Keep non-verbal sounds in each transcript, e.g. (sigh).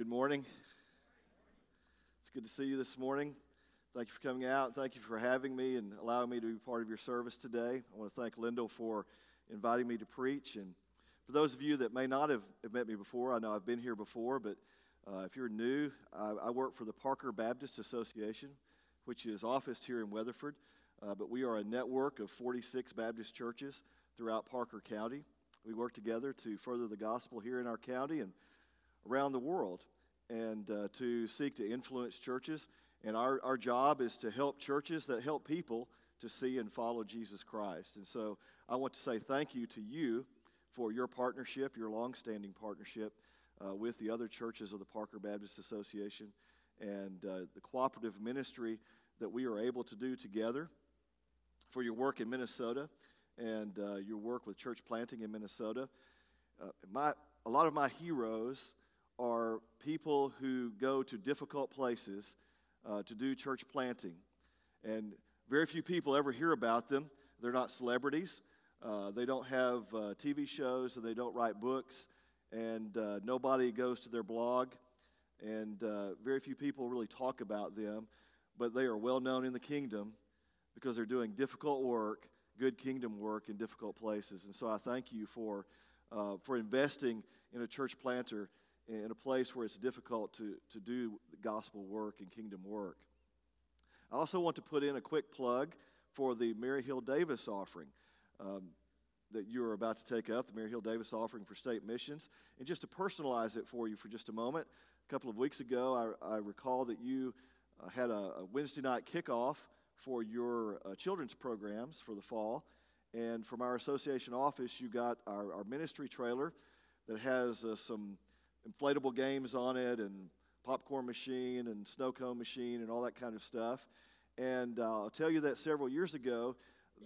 Good morning. It's good to see you this morning. Thank you for coming out. Thank you for having me and allowing me to be part of your service today. I want to thank Lyndall for inviting me to preach. And for those of you that may not have, have met me before, I know I've been here before, but uh, if you're new, I, I, work for the Parker Baptist Association, which is officed here in Weatherford. Uh, but we are a network of 46 Baptist churches throughout Parker County. We work together to further the gospel here in our county and around the world and uh, to seek to influence churches. And our, our job is to help churches that help people to see and follow Jesus Christ. And so I want to say thank you to you for your partnership, your longstanding partnership uh, with the other churches of the Parker Baptist Association and uh, the cooperative ministry that we are able to do together for your work in Minnesota and uh, your work with church planting in Minnesota. Uh, my, a lot of my heroes are people who go to difficult places uh, to do church planting. And very few people ever hear about them. They're not celebrities. Uh, they don't have uh, TV shows and they don't write books. And uh, nobody goes to their blog. And uh, very few people really talk about them. But they are well known in the kingdom because they're doing difficult work, good kingdom work in difficult places. And so I thank you for, uh, for investing in a church planter in a place where it's difficult to, to do gospel work and kingdom work. I also want to put in a quick plug for the Mary Hill Davis offering um, that you are about to take up, the Mary Hill Davis offering for state missions. And just to personalize it for you for just a moment, a couple of weeks ago, I, I recall that you uh, had a, a, Wednesday night kickoff for your uh, children's programs for the fall. And from our association office, you got our, our ministry trailer that has uh, some inflatable games on it and popcorn machine and snow cone machine and all that kind of stuff. And uh, I'll tell you that several years ago,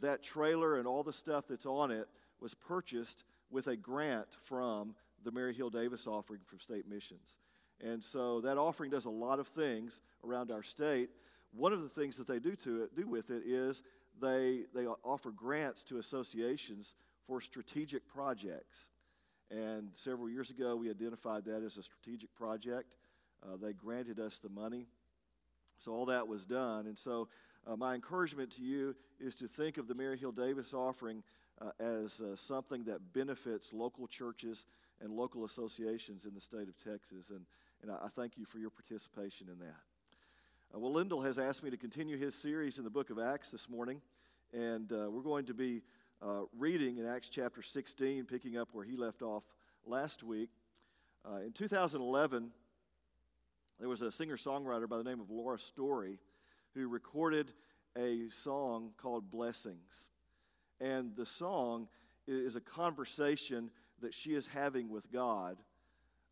that trailer and all the stuff that's on it was purchased with a grant from the Mary Hill Davis offering from state missions. And so that offering does a lot of things around our state. One of the things that they do to it, do with it is they, they offer grants to associations for strategic projects. And several years ago, we identified that as a strategic project. Uh, they granted us the money. So all that was done. And so uh, my encouragement to you is to think of the Mary Hill Davis offering uh, as uh, something that benefits local churches and local associations in the state of Texas. And, and I, I thank you for your participation in that. Uh, well, Lyndall has asked me to continue his series in the book of Acts this morning. And uh, we're going to be uh, reading in Acts chapter 16, picking up where he left off last week. Uh, in 2011, there was a singer songwriter by the name of Laura Story who recorded a song called Blessings. And the song is a conversation that she is having with God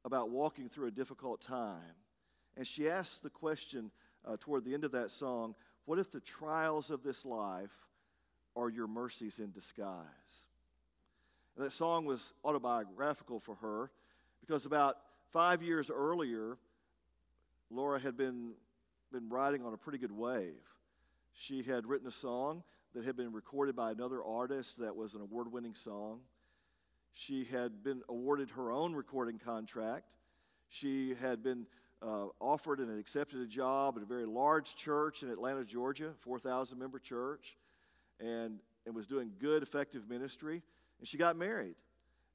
about walking through a difficult time. And she asks the question uh, toward the end of that song what if the trials of this life are your mercies in disguise. And that song was autobiographical for her because about five years earlier, Laura had been, been riding on a pretty good wave. She had written a song that had been recorded by another artist that was an award winning song. She had been awarded her own recording contract. She had been uh, offered and accepted a job at a very large church in Atlanta, Georgia, 4,000 member church and, and was doing good, effective ministry. And she got married,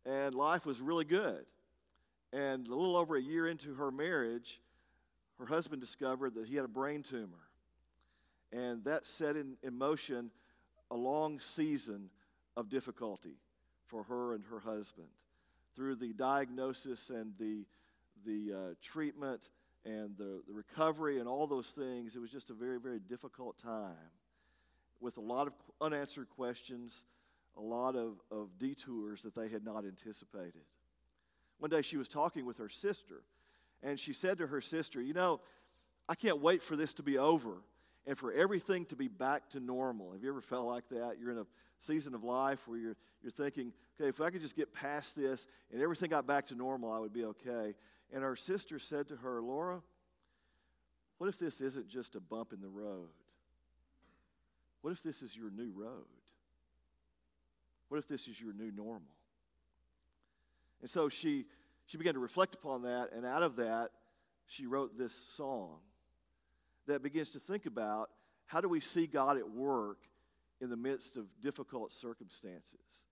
and life was really good. And a little over a year into her marriage, her husband discovered that he had a brain tumor. And that set in, in motion a long season of difficulty for her and her husband. Through the diagnosis and the, the uh, treatment and the, the recovery and all those things, it was just a very, very difficult time with a lot of unanswered questions, a lot of, of detours that they had not anticipated. One day she was talking with her sister, and she said to her sister, You know, I can't wait for this to be over and for everything to be back to normal. Have you ever felt like that? You're in a season of life where you're, you're thinking, okay, if I could just get past this and everything got back to normal, I would be okay. And her sister said to her, Laura, what if this isn't just a bump in the road? What if this is your new road? What if this is your new normal? And so she, she began to reflect upon that, and out of that, she wrote this song that begins to think about how do we see God at work in the midst of difficult circumstances?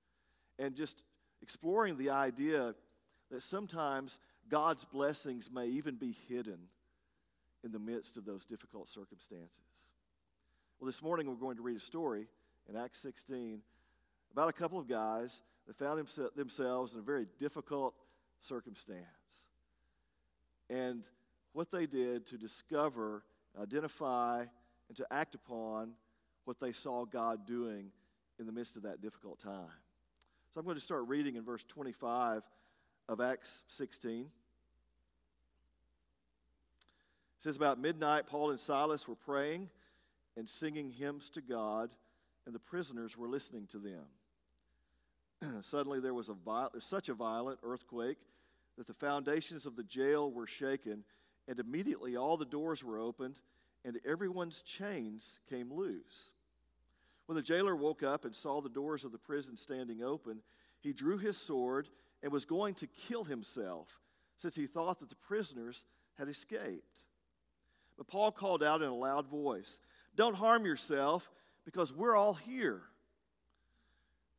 And just exploring the idea that sometimes God's blessings may even be hidden in the midst of those difficult circumstances. Well, this morning we're going to read a story in Acts 16 about a couple of guys that found themselves in a very difficult circumstance. And what they did to discover, identify, and to act upon what they saw God doing in the midst of that difficult time. So I'm going to start reading in verse 25 of Acts 16. It says, About midnight, Paul and Silas were praying and singing hymns to God, and the prisoners were listening to them. (clears throat) Suddenly, there was a such a violent earthquake that the foundations of the jail were shaken, and immediately all the doors were opened, and everyone's chains came loose. When the jailer woke up and saw the doors of the prison standing open, he drew his sword and was going to kill himself, since he thought that the prisoners had escaped. But Paul called out in a loud voice, Don't harm yourself, because we're all here.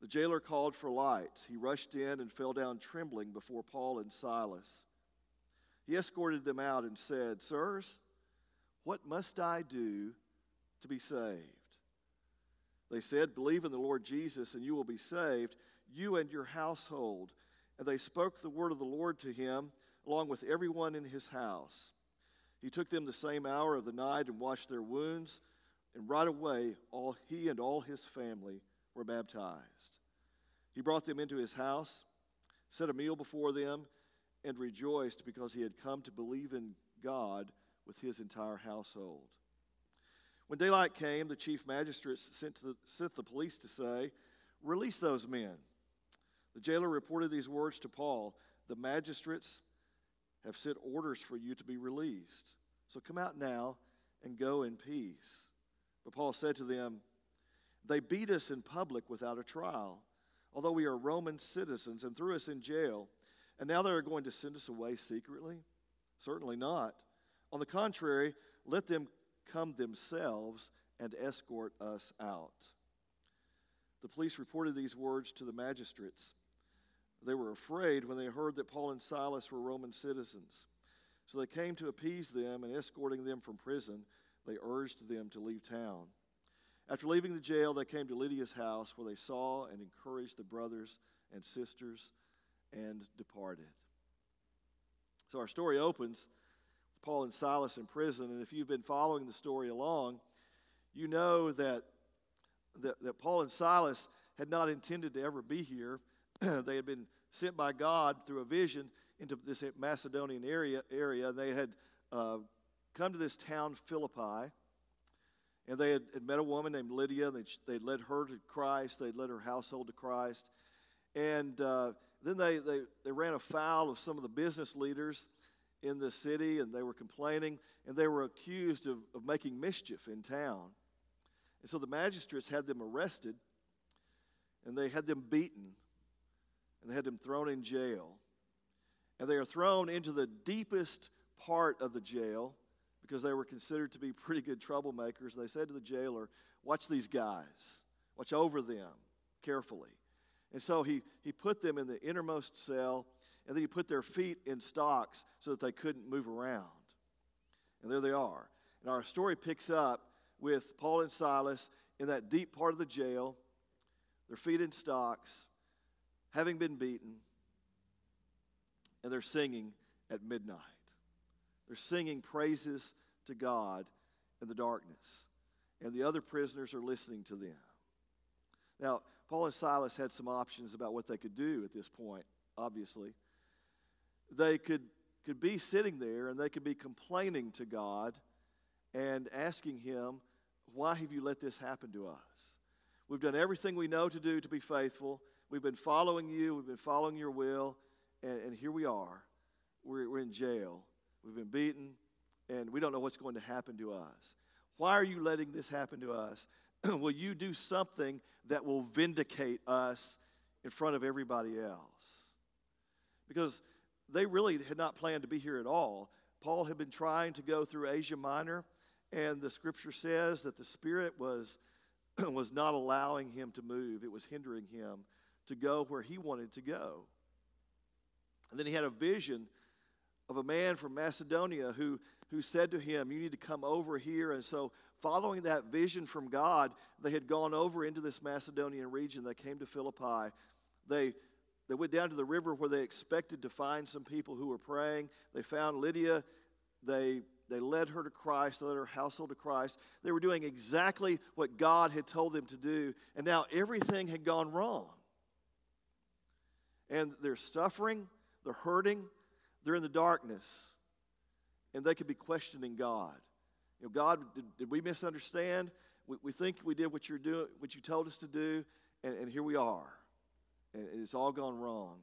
The jailer called for lights. He rushed in and fell down trembling before Paul and Silas. He escorted them out and said, Sirs, what must I do to be saved? They said, Believe in the Lord Jesus, and you will be saved, you and your household. And they spoke the word of the Lord to him, along with everyone in his house. He took them the same hour of the night and washed their wounds, and right away all he and all his family were baptized. He brought them into his house, set a meal before them, and rejoiced because he had come to believe in God with his entire household. When daylight came, the chief magistrates sent, the, sent the police to say, Release those men. The jailer reported these words to Paul The magistrates have sent orders for you to be released. So come out now and go in peace. But Paul said to them, they beat us in public without a trial, although we are Roman citizens, and threw us in jail. And now they are going to send us away secretly? Certainly not. On the contrary, let them come themselves and escort us out. The police reported these words to the magistrates. They were afraid when they heard that Paul and Silas were Roman citizens. So they came to appease them, and escorting them from prison, they urged them to leave town. After leaving the jail, they came to Lydia's house where they saw and encouraged the brothers and sisters and departed. So our story opens with Paul and Silas in prison. And if you've been following the story along, you know that, that, that Paul and Silas had not intended to ever be here. (clears throat) they had been sent by God through a vision into this Macedonian area. area. They had uh, come to this town, Philippi and they had, had met a woman named Lydia. They'd, they'd led her to Christ, they'd led her household to Christ. And uh, then they, they, they ran afoul of some of the business leaders in the city, and they were complaining, and they were accused of, of making mischief in town. And so the magistrates had them arrested, and they had them beaten, and they had them thrown in jail. And they are thrown into the deepest part of the jail because they were considered to be pretty good troublemakers. They said to the jailer, Watch these guys, watch over them carefully. And so he, he put them in the innermost cell, and then he put their feet in stocks so that they couldn't move around. And there they are. And our story picks up with Paul and Silas in that deep part of the jail, their feet in stocks, having been beaten, and they're singing at midnight. They're singing praises to God in the darkness, and the other prisoners are listening to them. Now, Paul and Silas had some options about what they could do at this point, obviously. They could, could be sitting there and they could be complaining to God and asking Him, Why have you let this happen to us? We've done everything we know to do to be faithful. We've been following you, we've been following your will, and, and here we are. We're, we're in jail. We've been beaten, and we don't know what's going to happen to us. Why are you letting this happen to us? (clears throat) will you do something that will vindicate us in front of everybody else? Because they really had not planned to be here at all. Paul had been trying to go through Asia Minor, and the scripture says that the Spirit was, (clears throat) was not allowing him to move, it was hindering him to go where he wanted to go. And then he had a vision of a man from Macedonia who, who said to him, You need to come over here. And so, following that vision from God, they had gone over into this Macedonian region. They came to Philippi. They, they went down to the river where they expected to find some people who were praying. They found Lydia. They, they led her to Christ, they led her household to Christ. They were doing exactly what God had told them to do. And now everything had gone wrong. And they're suffering, they're hurting, they're in the darkness, and they could be questioning God. You know, God, did, did we misunderstand? We, we, think we did what you're doing, what you told us to do, and, and here we are. And it's all gone wrong.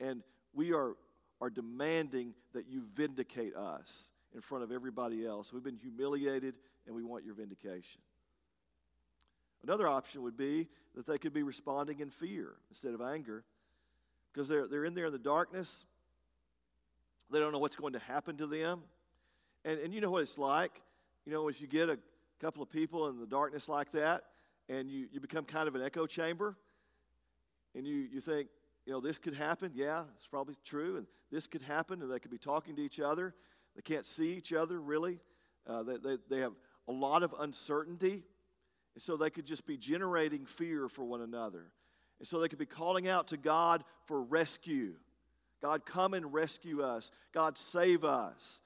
And we are, are demanding that you vindicate us in front of everybody else. We've been humiliated, and we want your vindication. Another option would be that they could be responding in fear instead of anger because they're, they're in there in the darkness. They don't know what's going to happen to them. And, and you know what it's like. You know, if you get a couple of people in the darkness like that, and you, you become kind of an echo chamber, and you, you think, you know, this could happen. Yeah, it's probably true. And this could happen, and they could be talking to each other. They can't see each other, really. Uh, they, they, they have a lot of uncertainty. And so they could just be generating fear for one another. And so they could be calling out to God for rescue. God, come and rescue us. God, save us.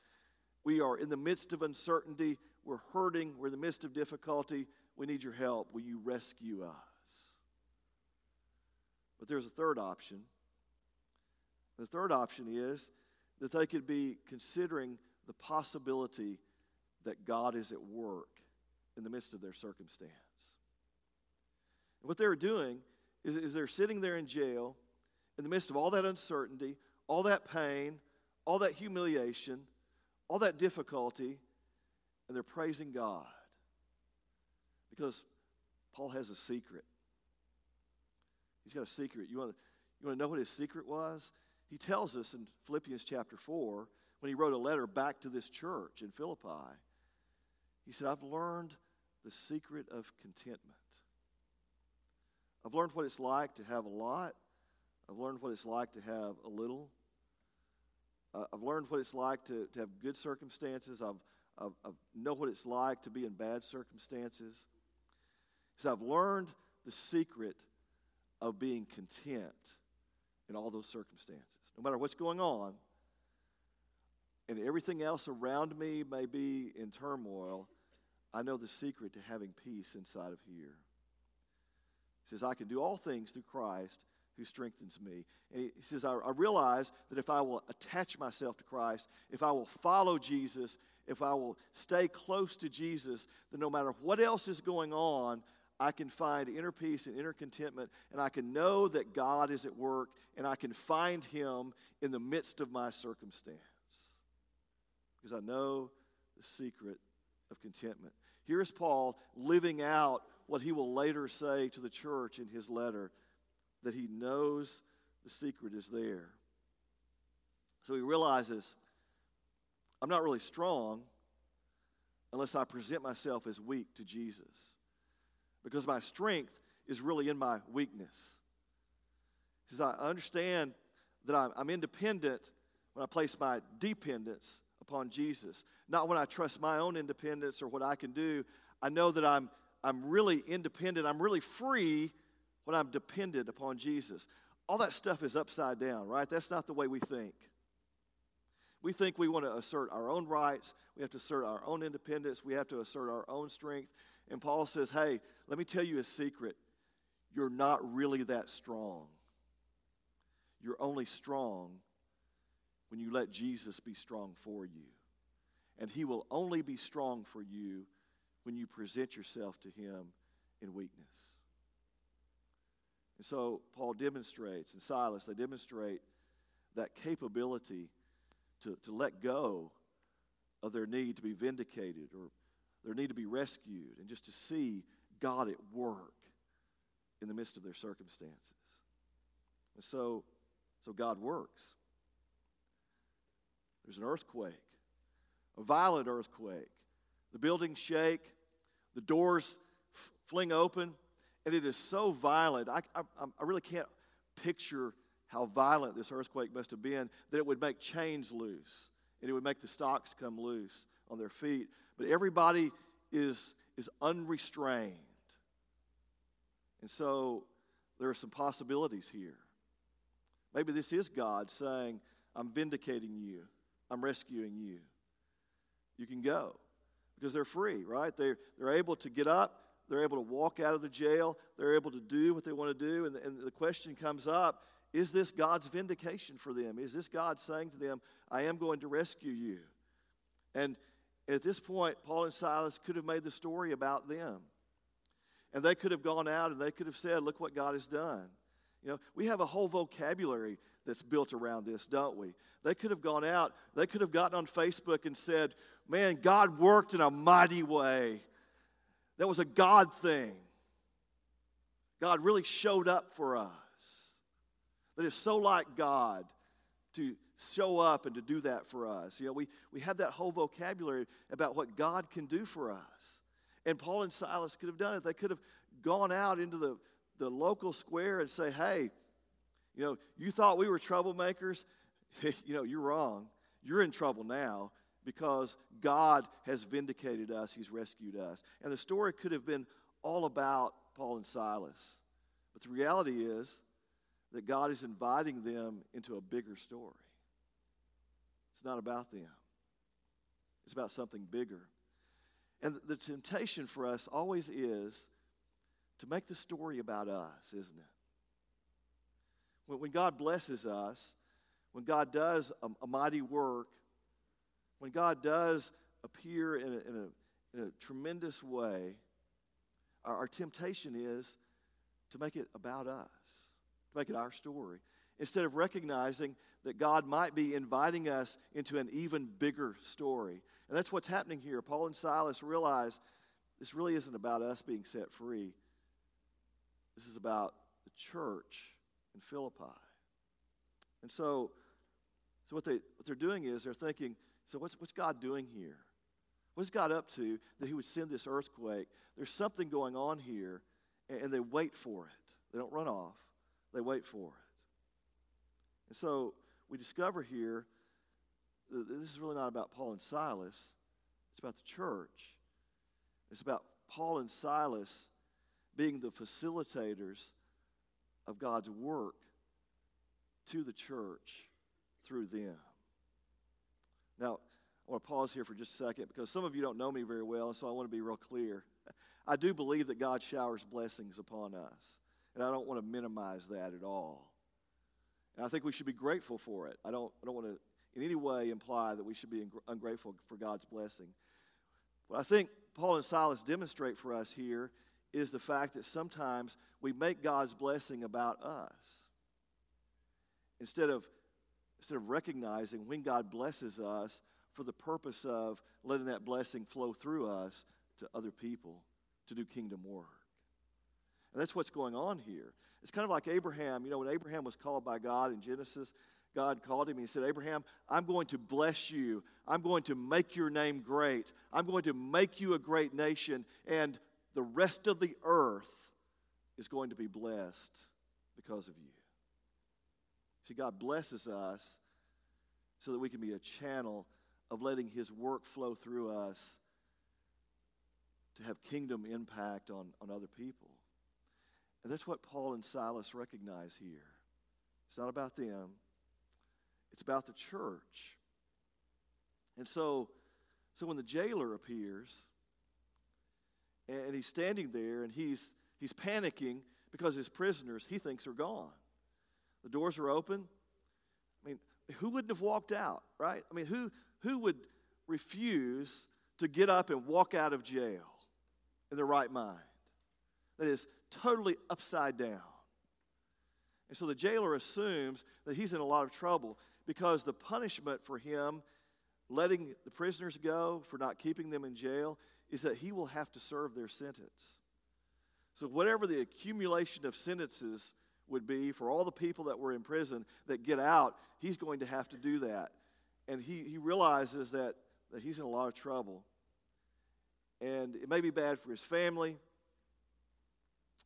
We are in the midst of uncertainty. We're hurting. We're in the midst of difficulty. We need your help. Will you rescue us? But there's a third option. The third option is that they could be considering the possibility that God is at work in the midst of their circumstance. And what they're doing is, is they're sitting there in jail in the midst of all that uncertainty, all that pain, all that humiliation, all that difficulty, and they're praising God. Because Paul has a secret. He's got a secret. You want to, you want to know what his secret was? He tells us in Philippians chapter 4, when he wrote a letter back to this church in Philippi, he said, I've learned the secret of contentment. I've learned what it's like to have a lot. I've learned what it's like to have a little. Uh, I've learned what it's like to, to have good circumstances. I've, I've, I've know what it's like to be in bad circumstances. So I've learned the secret of being content in all those circumstances. No matter what's going on, and everything else around me may be in turmoil, I know the secret to having peace inside of here. He says, I can do all things through Christ who strengthens me. And he says, I, I realize that if I will attach myself to Christ, if I will follow Jesus, if I will stay close to Jesus, then no matter what else is going on, I can find inner peace and inner contentment, and I can know that God is at work, and I can find Him in the midst of my circumstance. Because I know the secret of contentment. Here's Paul living out what he will later say to the church in his letter that he knows the secret is there. So he realizes I'm not really strong unless I present myself as weak to Jesus. Because my strength is really in my weakness. He says, I understand that I'm, I'm independent when I place my dependence upon Jesus. Not when I trust my own independence or what I can do. I know that I'm, I'm really independent. I'm really free when I'm dependent upon Jesus. All that stuff is upside down, right? That's not the way we think. We think we want to assert our own rights, we have to assert our own independence, we have to assert our own strength. And Paul says, hey, let me tell you a secret. You're not really that strong. You're only strong when you let Jesus be strong for you. And he will only be strong for you when you present yourself to him in weakness. And so Paul demonstrates, and Silas, they demonstrate that capability to, to let go of their need to be vindicated or their need to be rescued and just to see God at work in the midst of their circumstances. And so, so God works. There's an earthquake. a violent earthquake. The buildings shake, the doors f- fling open, and it is so violent. I, I, I really can't picture how violent this earthquake must have been that it would make chains loose and it would make the stocks come loose on their feet. But everybody is, is unrestrained. And so there are some possibilities here. Maybe this is God saying, I'm vindicating you, I'm rescuing you. You can go because they're free, right? They're, they're able to get up, they're able to walk out of the jail, they're able to do what they want to do. And the, and the question comes up is this God's vindication for them? Is this God saying to them, I am going to rescue you? And at this point, Paul and Silas could have made the story about them. And they could have gone out and they could have said, Look what God has done. You know, we have a whole vocabulary that's built around this, don't we? They could have gone out, they could have gotten on Facebook and said, Man, God worked in a mighty way. That was a God thing. God really showed up for us. That is so like God to show up and to do that for us. You know, we, we have that whole vocabulary about what God can do for us. And Paul and Silas could have done it. They could have gone out into the, the local square and say, hey, you know, you thought we were troublemakers. (laughs) you know, you're wrong. You're in trouble now because God has vindicated us, He's rescued us. And the story could have been all about Paul and Silas. But the reality is that God is inviting them into a bigger story. It's not about them, it's about something bigger. And the temptation for us always is to make the story about us, isn't it? When, God blesses us, when God does a, mighty work, when God does appear in a, in a, in a tremendous way, our, our temptation is to make it about us, to make it our story instead of recognizing that God might be inviting us into an even bigger story. And that's what's happening here. Paul and Silas realize this really isn't about us being set free, this is about the church in Philippi. And so, so what, they, what they're doing is they're thinking, so what's, what's God doing here? What's God up to that He would send this earthquake? There's something going on here, and, and they wait for it. They don't run off, they wait for it. And so we discover here that this is really not about Paul and Silas, it's about the church. It's about Paul and Silas being the facilitators of God's work to the church through them. Now, I want to pause here for just a second because some of you don't know me very well, and so I want to be real clear. I do believe that God showers blessings upon us, and I don't want to minimize that at all. And I think we should be grateful for it. I don't, I don't want to in any way imply that we should be ungrateful for God's blessing. What I think Paul and Silas demonstrate for us here is the fact that sometimes we make God's blessing about us. Instead of, instead of recognizing when God blesses us for the purpose of letting that blessing flow through us to other people to do kingdom work. And that's what's going on here. It's kind of like Abraham. You know, when Abraham was called by God in Genesis, God called him and he said, Abraham, I'm going to bless you. I'm going to make your name great. I'm going to make you a great nation. And the rest of the earth is going to be blessed because of you. See, God blesses us so that we can be a channel of letting his work flow through us to have kingdom impact on, on other people. And that's what Paul and Silas recognize here. It's not about them, it's about the church. And so, so when the jailer appears, and he's standing there and he's, he's panicking because his prisoners he thinks are gone. The doors are open. I mean, who wouldn't have walked out, right? I mean, who, who would refuse to get up and walk out of jail in their right mind? That is, totally upside down. And so the jailer assumes that he's in a lot of trouble because the punishment for him letting the prisoners go, for not keeping them in jail, is that he will have to serve their sentence. So, whatever the accumulation of sentences would be for all the people that were in prison that get out, he's going to have to do that. And he, he realizes that that he's in a lot of trouble. And it may be bad for his family.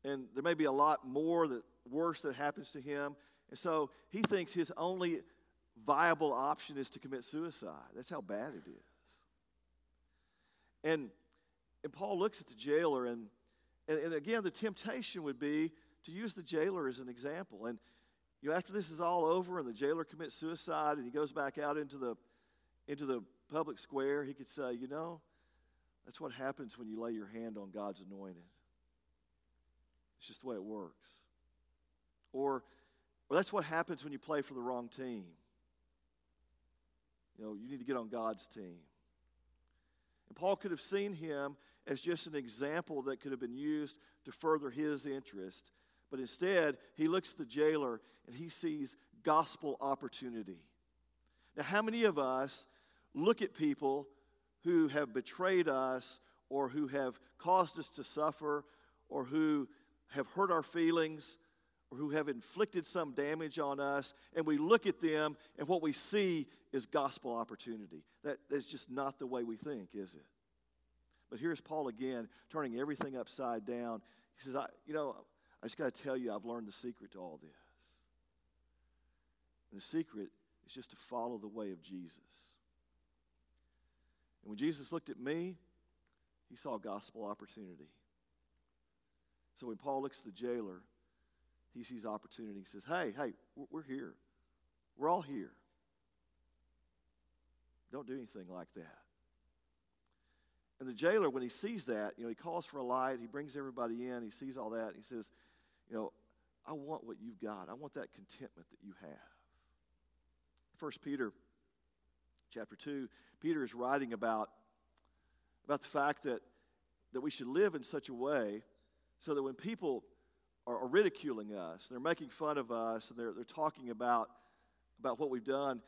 And there may be a lot more that worse that happens to him. And so he thinks his only viable option is to commit suicide. That's how bad it is. And, and Paul looks at the jailer, and, and, and again, the temptation would be to use the jailer as an example. And you know, after this is all over and the jailer commits suicide and he goes back out into the, into the public square, he could say, you know, that's what happens when you lay your hand on God's anointed. It's just the way it works. Or, or that's what happens when you play for the wrong team. You know, you need to get on God's team. And Paul could have seen him as just an example that could have been used to further his interest. But instead, he looks at the jailer and he sees gospel opportunity. Now, how many of us look at people who have betrayed us or who have caused us to suffer or who have hurt our feelings or who have inflicted some damage on us, and we look at them and what we see is gospel opportunity. That's just not the way we think, is it? But here's Paul again, turning everything upside down. He says, I, You know, I just got to tell you, I've learned the secret to all this. And the secret is just to follow the way of Jesus. And when Jesus looked at me, he saw gospel opportunity. So when Paul looks at the jailer, he sees opportunity. He says, Hey, hey, we're here. We're all here. Don't do anything like that. And the jailer, when he sees that, you know, he calls for a light, he brings everybody in, he sees all that, he says, you know, I want what you've got. I want that contentment that you have. First Peter chapter 2, Peter is writing about, about the fact that, that we should live in such a way so that when people are, are ridiculing us, they're making fun of us, and they're, they're talking about, about what we've done,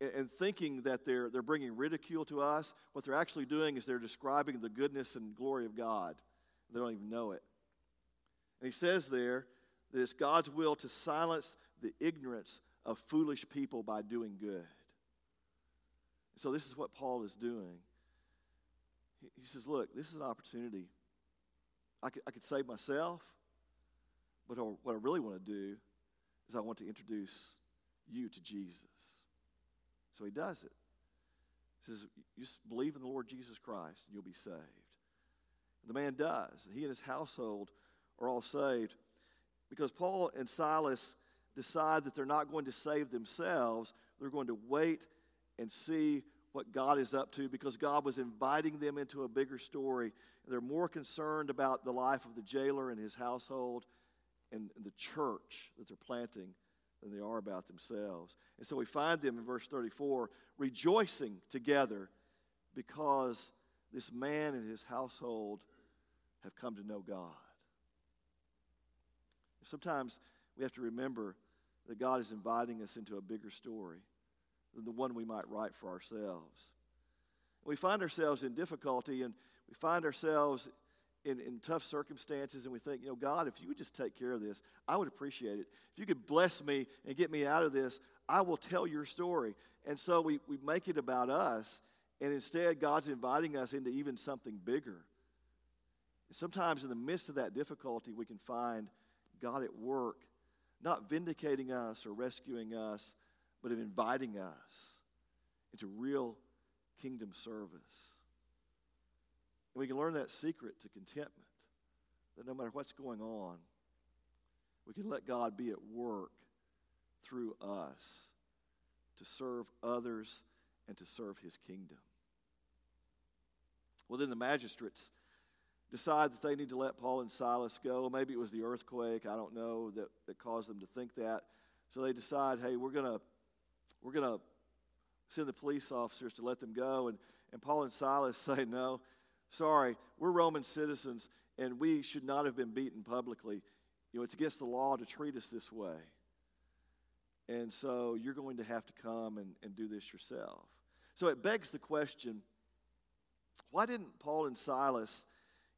and, and thinking that they're, they're bringing ridicule to us, what they're actually doing is they're describing the goodness and glory of God. They don't even know it. And he says there that it's God's will to silence the ignorance of foolish people by doing good. So, this is what Paul is doing. He, says, Look, this is an opportunity. I could, I could save myself, but what I really want to do is I want to introduce you to Jesus. So he does it. He says, You just believe in the Lord Jesus Christ and you'll be saved. The man does. And he and his household are all saved because Paul and Silas decide that they're not going to save themselves. They're going to wait and see what God is up to because God was inviting them into a bigger story. They're more concerned about the life of the jailer and his household and the church that they're planting than they are about themselves. And so we find them in verse 34 rejoicing together because this man and his household have come to know God. Sometimes we have to remember that God is inviting us into a bigger story than the one we might write for ourselves. We find ourselves in difficulty and we find ourselves in, in tough circumstances and we think, you know, God, if you would just take care of this, I would appreciate it. If you could bless me and get me out of this, I will tell your story. And so we, we make it about us, and instead, God's inviting us into even something bigger. Sometimes, in the midst of that difficulty, we can find God at work, not vindicating us or rescuing us, but of inviting us into real kingdom service. And we can learn that secret to contentment that no matter what's going on, we can let God be at work through us to serve others and to serve his kingdom. Well, then the magistrates decide that they need to let Paul and Silas go. Maybe it was the earthquake, I don't know, that, that caused them to think that. So they decide, hey, we're going to we're gonna send the police officers to let them go. And, and Paul and Silas (laughs) say, no, Sorry, we're Roman citizens and we should not have been beaten publicly. You know, it's against the law to treat us this way. And so you're going to have to come and, and do this yourself. So it begs the question why didn't Paul and Silas,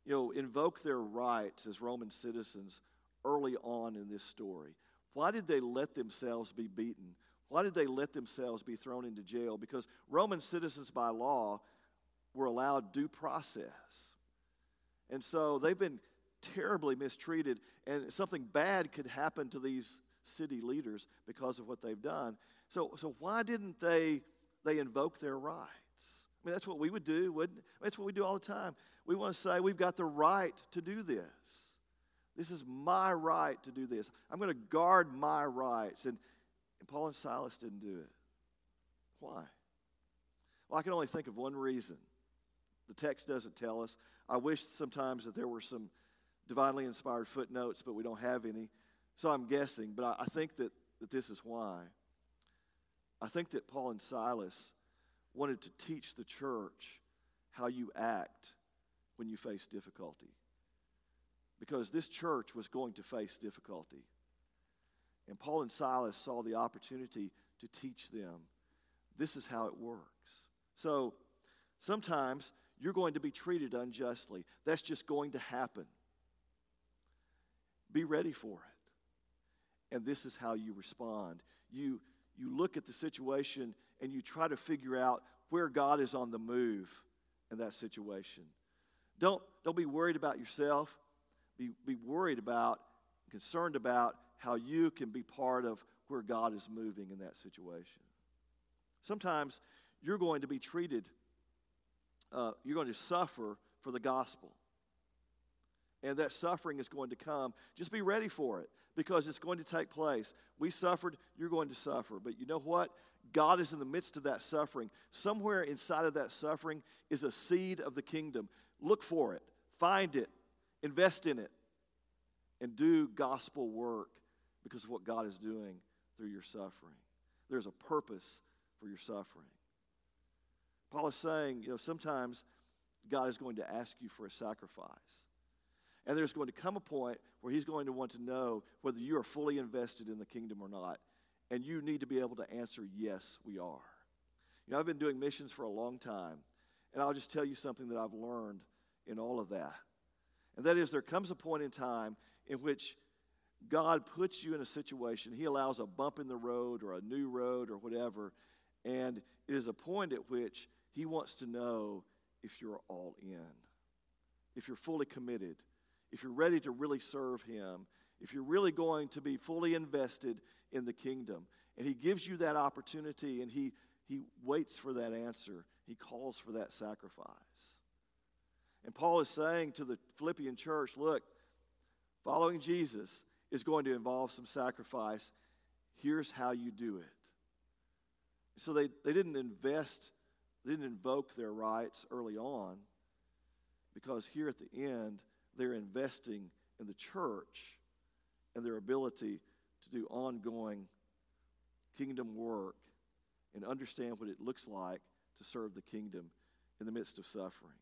you know, invoke their rights as Roman citizens early on in this story? Why did they let themselves be beaten? Why did they let themselves be thrown into jail? Because Roman citizens by law were allowed due process. And so they've been terribly mistreated, and something bad could happen to these city leaders because of what they've done. So, so why didn't they, they invoke their rights? I mean, that's what we would do, wouldn't that's what we do all the time. We want to say, we've got the right to do this. This is my right to do this. I'm going to guard my rights. And, and Paul and Silas didn't do it. Why? Well, I can only think of one reason. The text doesn't tell us. I wish sometimes that there were some divinely inspired footnotes, but we don't have any. So I'm guessing, but I, I think that, that this is why. I think that Paul and Silas wanted to teach the church how you act when you face difficulty. Because this church was going to face difficulty. And Paul and Silas saw the opportunity to teach them this is how it works. So sometimes you're going to be treated unjustly. That's just going to happen. Be ready for it. And this is how you respond. You, you look at the situation and you try to figure out where God is on the move in that situation. Don't, don't be worried about yourself. Be, be worried about, concerned about how you can be part of where God is moving in that situation. Sometimes you're going to be treated, uh, you're going to suffer for the gospel. And that suffering is going to come. Just be ready for it because it's going to take place. We suffered, you're going to suffer. But you know what? God is in the midst of that suffering. Somewhere inside of that suffering is a seed of the kingdom. Look for it, find it, invest in it, and do gospel work because of what God is doing through your suffering. There's a purpose for your suffering. Paul is saying, you know, sometimes God is going to ask you for a sacrifice. And there's going to come a point where he's going to want to know whether you are fully invested in the kingdom or not. And you need to be able to answer, yes, we are. You know, I've been doing missions for a long time, and I'll just tell you something that I've learned in all of that. And that is, there comes a point in time in which God puts you in a situation, He allows a bump in the road or a new road or whatever, and it is a point at which He wants to know if you're all in, if you're fully committed, if you're ready to really serve Him, if you're really going to be fully invested in the kingdom. And He gives you that opportunity and He, he waits for that answer, He calls for that sacrifice. And Paul is saying to the Philippian church look, following Jesus is going to involve some sacrifice. Here's how you do it. So they, they didn't invest, they didn't invoke their rights early on because here at the end, they're investing in the church and their ability to do ongoing kingdom work and understand what it looks like to serve the kingdom in the midst of suffering.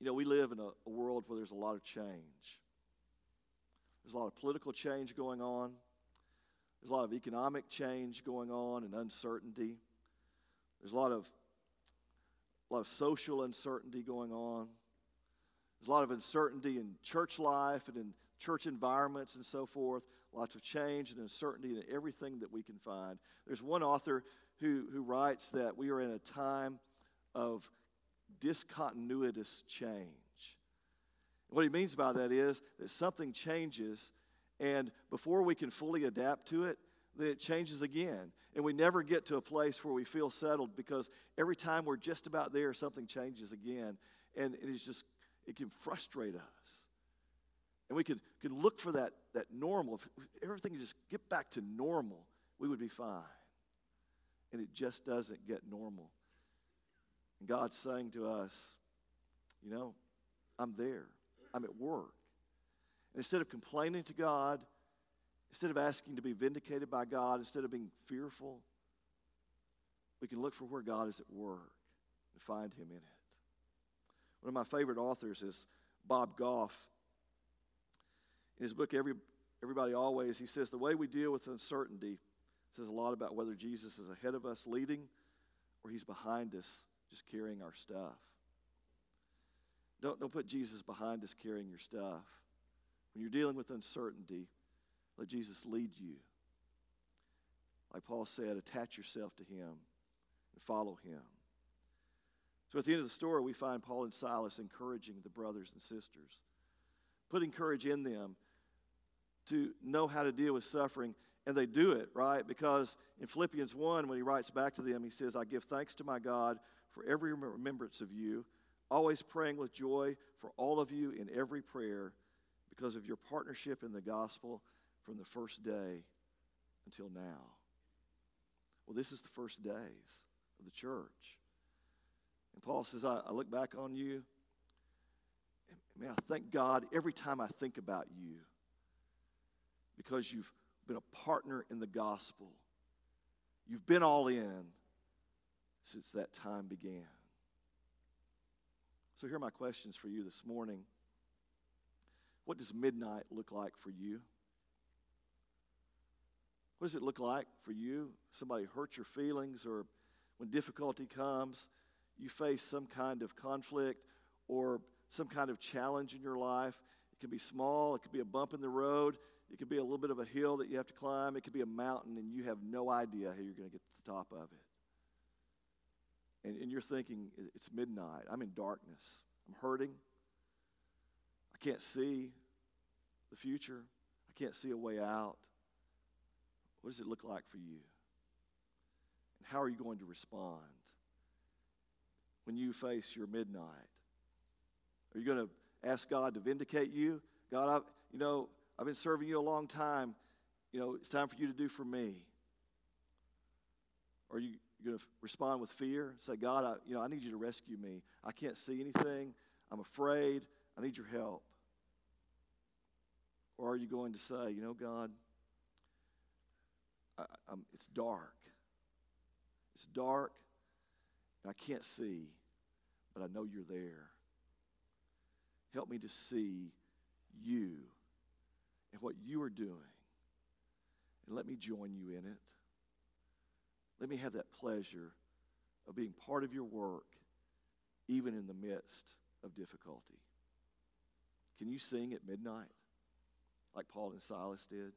You know, we live in a, a world where there's a lot of change. There's a lot of political change going on. There's a lot of economic change going on and uncertainty. There's a lot of, a lot of social uncertainty going on. There's a lot of uncertainty in church life and in church environments and so forth. Lots of change and uncertainty in everything that we can find. There's one author who, who writes that we are in a time of discontinuous change. What he means by that is that something changes, and before we can fully adapt to it, then it changes again. And we never get to a place where we feel settled because every time we're just about there, something changes again. And it is just, it can frustrate us. And we could, could look for that, that normal. If everything just get back to normal, we would be fine. And it just doesn't get normal. And God's saying to us, you know, I'm there. I'm at work. And instead of complaining to God, instead of asking to be vindicated by God, instead of being fearful, we can look for where God is at work and find Him in it. One of my favorite authors is Bob Goff. In his book, Every, Everybody Always, he says, The way we deal with uncertainty says a lot about whether Jesus is ahead of us leading or he's behind us just carrying our stuff. Don't, don't put Jesus behind us carrying your stuff. When you're dealing with uncertainty, let Jesus lead you. like Paul said, attach yourself to him and follow him. So at the end of the story, we find Paul and Silas encouraging the brothers and sisters, putting courage in them to know how to deal with suffering. And they do it, right? Because in Philippians 1, when he writes back to them, he says, I give thanks to my God for every remembrance of you, always praying with joy for all of you in every prayer because of your partnership in the gospel from the first day until now. Well, this is the first days of the church. And Paul says, I, I look back on you, and I thank God every time I think about you because you've been a partner in the gospel. You've been all in since that time began. So, here are my questions for you this morning. What does midnight look like for you? What does it look like for you? Somebody hurt your feelings, or when difficulty comes, you face some kind of conflict or some kind of challenge in your life. It can be small, it could be a bump in the road, it could be a little bit of a hill that you have to climb, it could be a mountain, and you have no idea how you're going to get to the top of it. And, and you're thinking, it's midnight, I'm in darkness, I'm hurting, I can't see the future, I can't see a way out. What does it look like for you? And how are you going to respond when you face your midnight? Are you going to ask God to vindicate you? God, I, you know, I've been serving you a long time. You know, it's time for you to do for me. Are you going to respond with fear? Say, God, I, you know, I need you to rescue me. I can't see anything. I'm afraid. I need your help. Or are you going to say, you know, God, I, it's dark. It's dark, and I can't see, but I know you're there. Help me to see you and what you are doing, and let me join you in it. Let me have that pleasure of being part of your work, even in the midst of difficulty. Can you sing at midnight like Paul and Silas did?